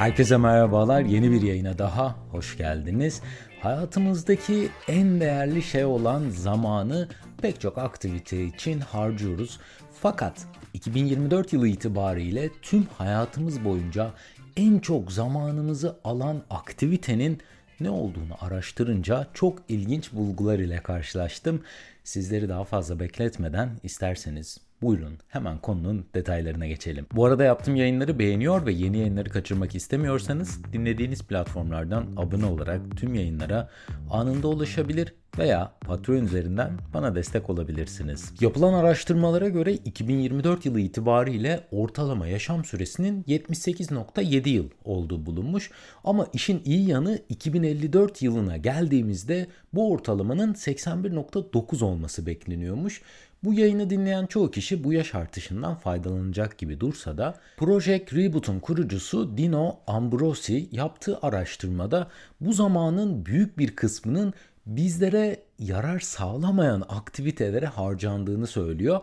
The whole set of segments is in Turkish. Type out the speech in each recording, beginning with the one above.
Herkese merhabalar. Yeni bir yayına daha hoş geldiniz. Hayatımızdaki en değerli şey olan zamanı pek çok aktivite için harcıyoruz. Fakat 2024 yılı itibariyle tüm hayatımız boyunca en çok zamanımızı alan aktivitenin ne olduğunu araştırınca çok ilginç bulgular ile karşılaştım. Sizleri daha fazla bekletmeden isterseniz Buyurun hemen konunun detaylarına geçelim. Bu arada yaptığım yayınları beğeniyor ve yeni yayınları kaçırmak istemiyorsanız dinlediğiniz platformlardan abone olarak tüm yayınlara anında ulaşabilir veya Patreon üzerinden bana destek olabilirsiniz. Yapılan araştırmalara göre 2024 yılı itibariyle ortalama yaşam süresinin 78.7 yıl olduğu bulunmuş ama işin iyi yanı 2054 yılına geldiğimizde bu ortalamanın 81.9 olması bekleniyormuş. Bu yayını dinleyen çoğu kişi bu yaş artışından faydalanacak gibi dursa da Project Reboot'un kurucusu Dino Ambrosi yaptığı araştırmada bu zamanın büyük bir kısmının bizlere yarar sağlamayan aktivitelere harcandığını söylüyor.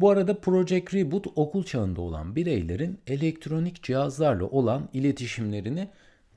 Bu arada Project Reboot okul çağında olan bireylerin elektronik cihazlarla olan iletişimlerini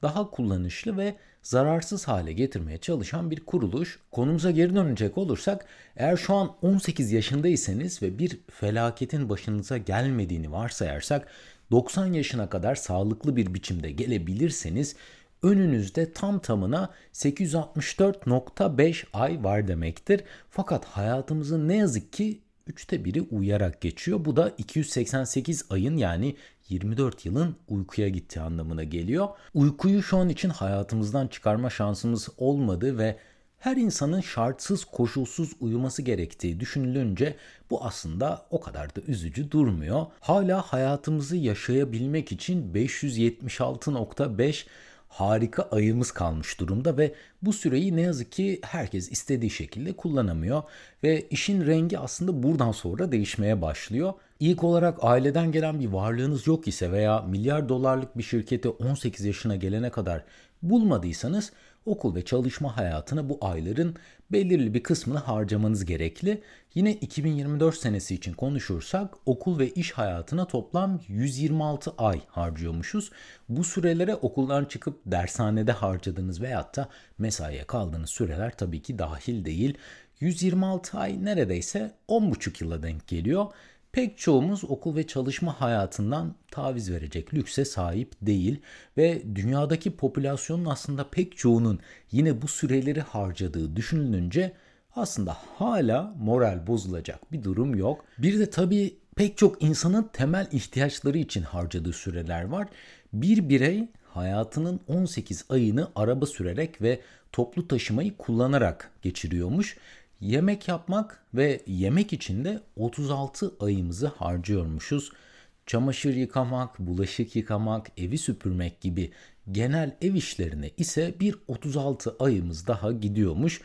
daha kullanışlı ve zararsız hale getirmeye çalışan bir kuruluş. Konumuza geri dönecek olursak eğer şu an 18 yaşındaysanız ve bir felaketin başınıza gelmediğini varsayarsak 90 yaşına kadar sağlıklı bir biçimde gelebilirseniz önünüzde tam tamına 864.5 ay var demektir. Fakat hayatımızın ne yazık ki üçte biri uyuyarak geçiyor. Bu da 288 ayın yani 24 yılın uykuya gittiği anlamına geliyor. Uykuyu şu an için hayatımızdan çıkarma şansımız olmadı ve her insanın şartsız koşulsuz uyuması gerektiği düşünülünce bu aslında o kadar da üzücü durmuyor. Hala hayatımızı yaşayabilmek için 576.5 harika ayımız kalmış durumda ve bu süreyi ne yazık ki herkes istediği şekilde kullanamıyor ve işin rengi aslında buradan sonra değişmeye başlıyor. İlk olarak aileden gelen bir varlığınız yok ise veya milyar dolarlık bir şirketi 18 yaşına gelene kadar bulmadıysanız okul ve çalışma hayatına bu ayların belirli bir kısmını harcamanız gerekli. Yine 2024 senesi için konuşursak okul ve iş hayatına toplam 126 ay harcıyormuşuz. Bu sürelere okuldan çıkıp dershanede harcadığınız veyahut da mesaiye kaldığınız süreler tabii ki dahil değil. 126 ay neredeyse 10,5 yıla denk geliyor. Pek çoğumuz okul ve çalışma hayatından taviz verecek lükse sahip değil ve dünyadaki popülasyonun aslında pek çoğunun yine bu süreleri harcadığı düşünülünce aslında hala moral bozulacak bir durum yok. Bir de tabii pek çok insanın temel ihtiyaçları için harcadığı süreler var. Bir birey hayatının 18 ayını araba sürerek ve toplu taşımayı kullanarak geçiriyormuş yemek yapmak ve yemek için de 36 ayımızı harcıyormuşuz. Çamaşır yıkamak, bulaşık yıkamak, evi süpürmek gibi genel ev işlerine ise bir 36 ayımız daha gidiyormuş.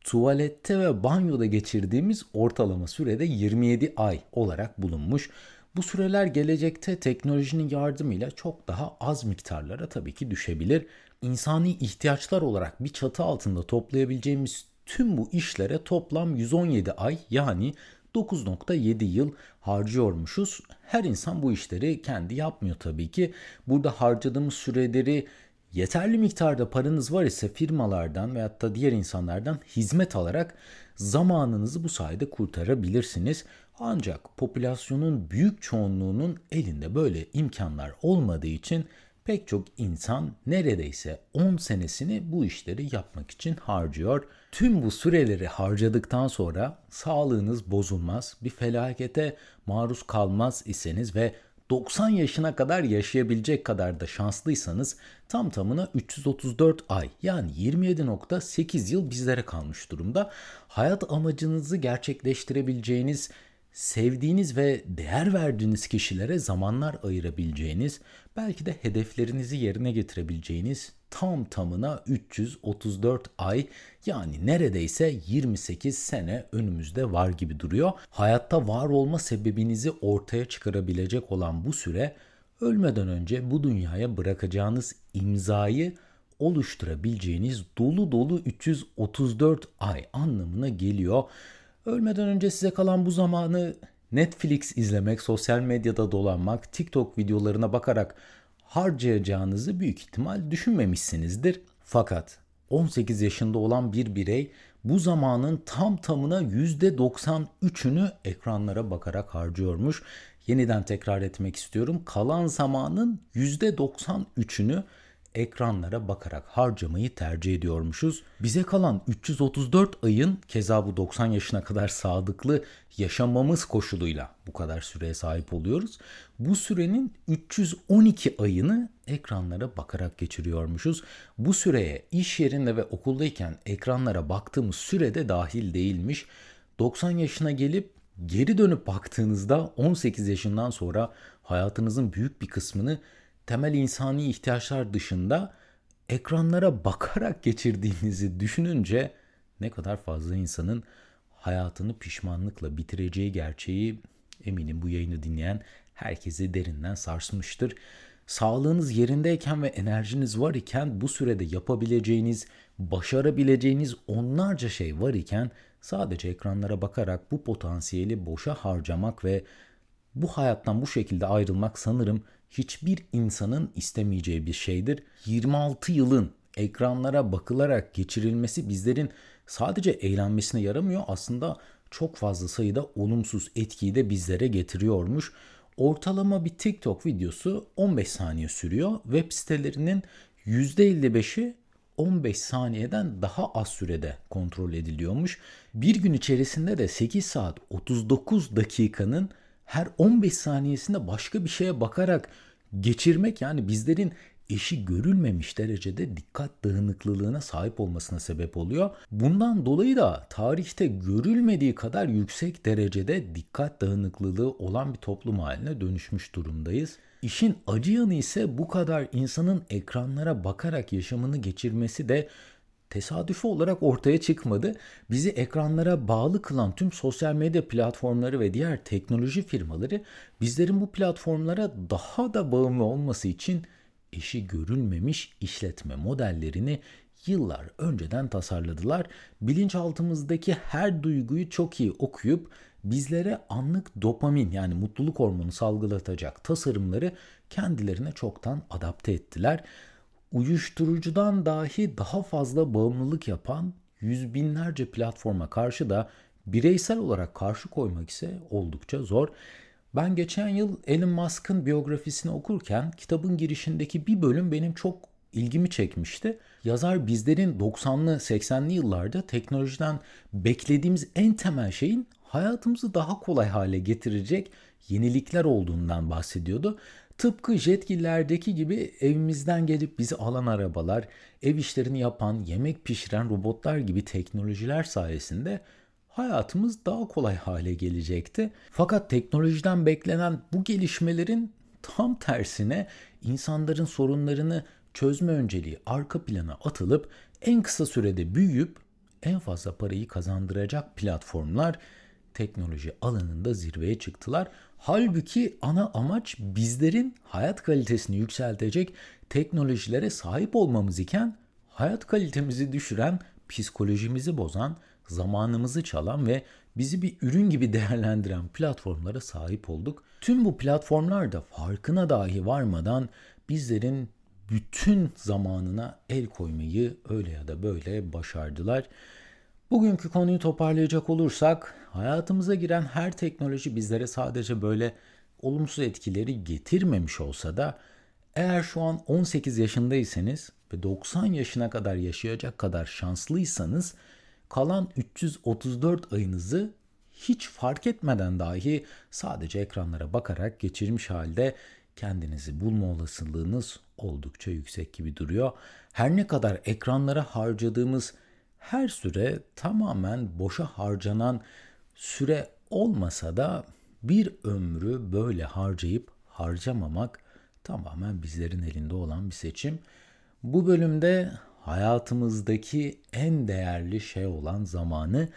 Tuvalette ve banyoda geçirdiğimiz ortalama sürede 27 ay olarak bulunmuş. Bu süreler gelecekte teknolojinin yardımıyla çok daha az miktarlara tabii ki düşebilir. İnsani ihtiyaçlar olarak bir çatı altında toplayabileceğimiz tüm bu işlere toplam 117 ay yani 9.7 yıl harcıyormuşuz. Her insan bu işleri kendi yapmıyor tabii ki. Burada harcadığımız süreleri yeterli miktarda paranız var ise firmalardan veyahut da diğer insanlardan hizmet alarak zamanınızı bu sayede kurtarabilirsiniz. Ancak popülasyonun büyük çoğunluğunun elinde böyle imkanlar olmadığı için pek çok insan neredeyse 10 senesini bu işleri yapmak için harcıyor. Tüm bu süreleri harcadıktan sonra sağlığınız bozulmaz, bir felakete maruz kalmaz iseniz ve 90 yaşına kadar yaşayabilecek kadar da şanslıysanız tam tamına 334 ay yani 27.8 yıl bizlere kalmış durumda. Hayat amacınızı gerçekleştirebileceğiniz sevdiğiniz ve değer verdiğiniz kişilere zamanlar ayırabileceğiniz, belki de hedeflerinizi yerine getirebileceğiniz tam tamına 334 ay yani neredeyse 28 sene önümüzde var gibi duruyor. Hayatta var olma sebebinizi ortaya çıkarabilecek olan bu süre ölmeden önce bu dünyaya bırakacağınız imzayı oluşturabileceğiniz dolu dolu 334 ay anlamına geliyor. Ölmeden önce size kalan bu zamanı Netflix izlemek, sosyal medyada dolanmak, TikTok videolarına bakarak harcayacağınızı büyük ihtimal düşünmemişsinizdir. Fakat 18 yaşında olan bir birey bu zamanın tam tamına %93'ünü ekranlara bakarak harcıyormuş. Yeniden tekrar etmek istiyorum. Kalan zamanın %93'ünü ekranlara bakarak harcamayı tercih ediyormuşuz. Bize kalan 334 ayın keza bu 90 yaşına kadar sadıklı yaşamamız koşuluyla bu kadar süreye sahip oluyoruz. Bu sürenin 312 ayını ekranlara bakarak geçiriyormuşuz. Bu süreye iş yerinde ve okuldayken ekranlara baktığımız sürede dahil değilmiş. 90 yaşına gelip geri dönüp baktığınızda 18 yaşından sonra hayatınızın büyük bir kısmını temel insani ihtiyaçlar dışında ekranlara bakarak geçirdiğinizi düşününce ne kadar fazla insanın hayatını pişmanlıkla bitireceği gerçeği eminim bu yayını dinleyen herkesi derinden sarsmıştır. Sağlığınız yerindeyken ve enerjiniz var iken bu sürede yapabileceğiniz, başarabileceğiniz onlarca şey var iken sadece ekranlara bakarak bu potansiyeli boşa harcamak ve bu hayattan bu şekilde ayrılmak sanırım hiçbir insanın istemeyeceği bir şeydir. 26 yılın ekranlara bakılarak geçirilmesi bizlerin sadece eğlenmesine yaramıyor aslında çok fazla sayıda olumsuz etkiyi de bizlere getiriyormuş. Ortalama bir TikTok videosu 15 saniye sürüyor. Web sitelerinin %55'i 15 saniyeden daha az sürede kontrol ediliyormuş. Bir gün içerisinde de 8 saat 39 dakikanın her 15 saniyesinde başka bir şeye bakarak geçirmek yani bizlerin eşi görülmemiş derecede dikkat dağınıklılığına sahip olmasına sebep oluyor. Bundan dolayı da tarihte görülmediği kadar yüksek derecede dikkat dağınıklılığı olan bir toplum haline dönüşmüş durumdayız. İşin acı yanı ise bu kadar insanın ekranlara bakarak yaşamını geçirmesi de tesadüfi olarak ortaya çıkmadı. Bizi ekranlara bağlı kılan tüm sosyal medya platformları ve diğer teknoloji firmaları bizlerin bu platformlara daha da bağımlı olması için eşi görülmemiş işletme modellerini yıllar önceden tasarladılar. Bilinçaltımızdaki her duyguyu çok iyi okuyup bizlere anlık dopamin yani mutluluk hormonu salgılatacak tasarımları kendilerine çoktan adapte ettiler uyuşturucudan dahi daha fazla bağımlılık yapan yüz binlerce platforma karşı da bireysel olarak karşı koymak ise oldukça zor. Ben geçen yıl Elon Musk'ın biyografisini okurken kitabın girişindeki bir bölüm benim çok ilgimi çekmişti. Yazar bizlerin 90'lı 80'li yıllarda teknolojiden beklediğimiz en temel şeyin hayatımızı daha kolay hale getirecek yenilikler olduğundan bahsediyordu. Tıpkı jetgillerdeki gibi evimizden gelip bizi alan arabalar, ev işlerini yapan, yemek pişiren robotlar gibi teknolojiler sayesinde hayatımız daha kolay hale gelecekti. Fakat teknolojiden beklenen bu gelişmelerin tam tersine insanların sorunlarını çözme önceliği arka plana atılıp en kısa sürede büyüyüp en fazla parayı kazandıracak platformlar teknoloji alanında zirveye çıktılar. Halbuki ana amaç bizlerin hayat kalitesini yükseltecek teknolojilere sahip olmamız iken hayat kalitemizi düşüren, psikolojimizi bozan, zamanımızı çalan ve bizi bir ürün gibi değerlendiren platformlara sahip olduk. Tüm bu platformlar da farkına dahi varmadan bizlerin bütün zamanına el koymayı öyle ya da böyle başardılar. Bugünkü konuyu toparlayacak olursak hayatımıza giren her teknoloji bizlere sadece böyle olumsuz etkileri getirmemiş olsa da eğer şu an 18 yaşındaysanız ve 90 yaşına kadar yaşayacak kadar şanslıysanız kalan 334 ayınızı hiç fark etmeden dahi sadece ekranlara bakarak geçirmiş halde kendinizi bulma olasılığınız oldukça yüksek gibi duruyor. Her ne kadar ekranlara harcadığımız her süre tamamen boşa harcanan süre olmasa da bir ömrü böyle harcayıp harcamamak tamamen bizlerin elinde olan bir seçim. Bu bölümde hayatımızdaki en değerli şey olan zamanı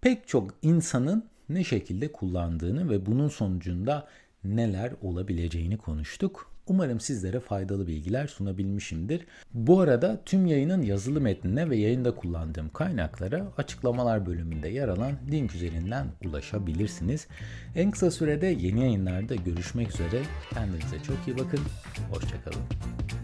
pek çok insanın ne şekilde kullandığını ve bunun sonucunda neler olabileceğini konuştuk. Umarım sizlere faydalı bilgiler sunabilmişimdir. Bu arada tüm yayının yazılı metnine ve yayında kullandığım kaynaklara açıklamalar bölümünde yer alan link üzerinden ulaşabilirsiniz. En kısa sürede yeni yayınlarda görüşmek üzere. Kendinize çok iyi bakın. Hoşçakalın.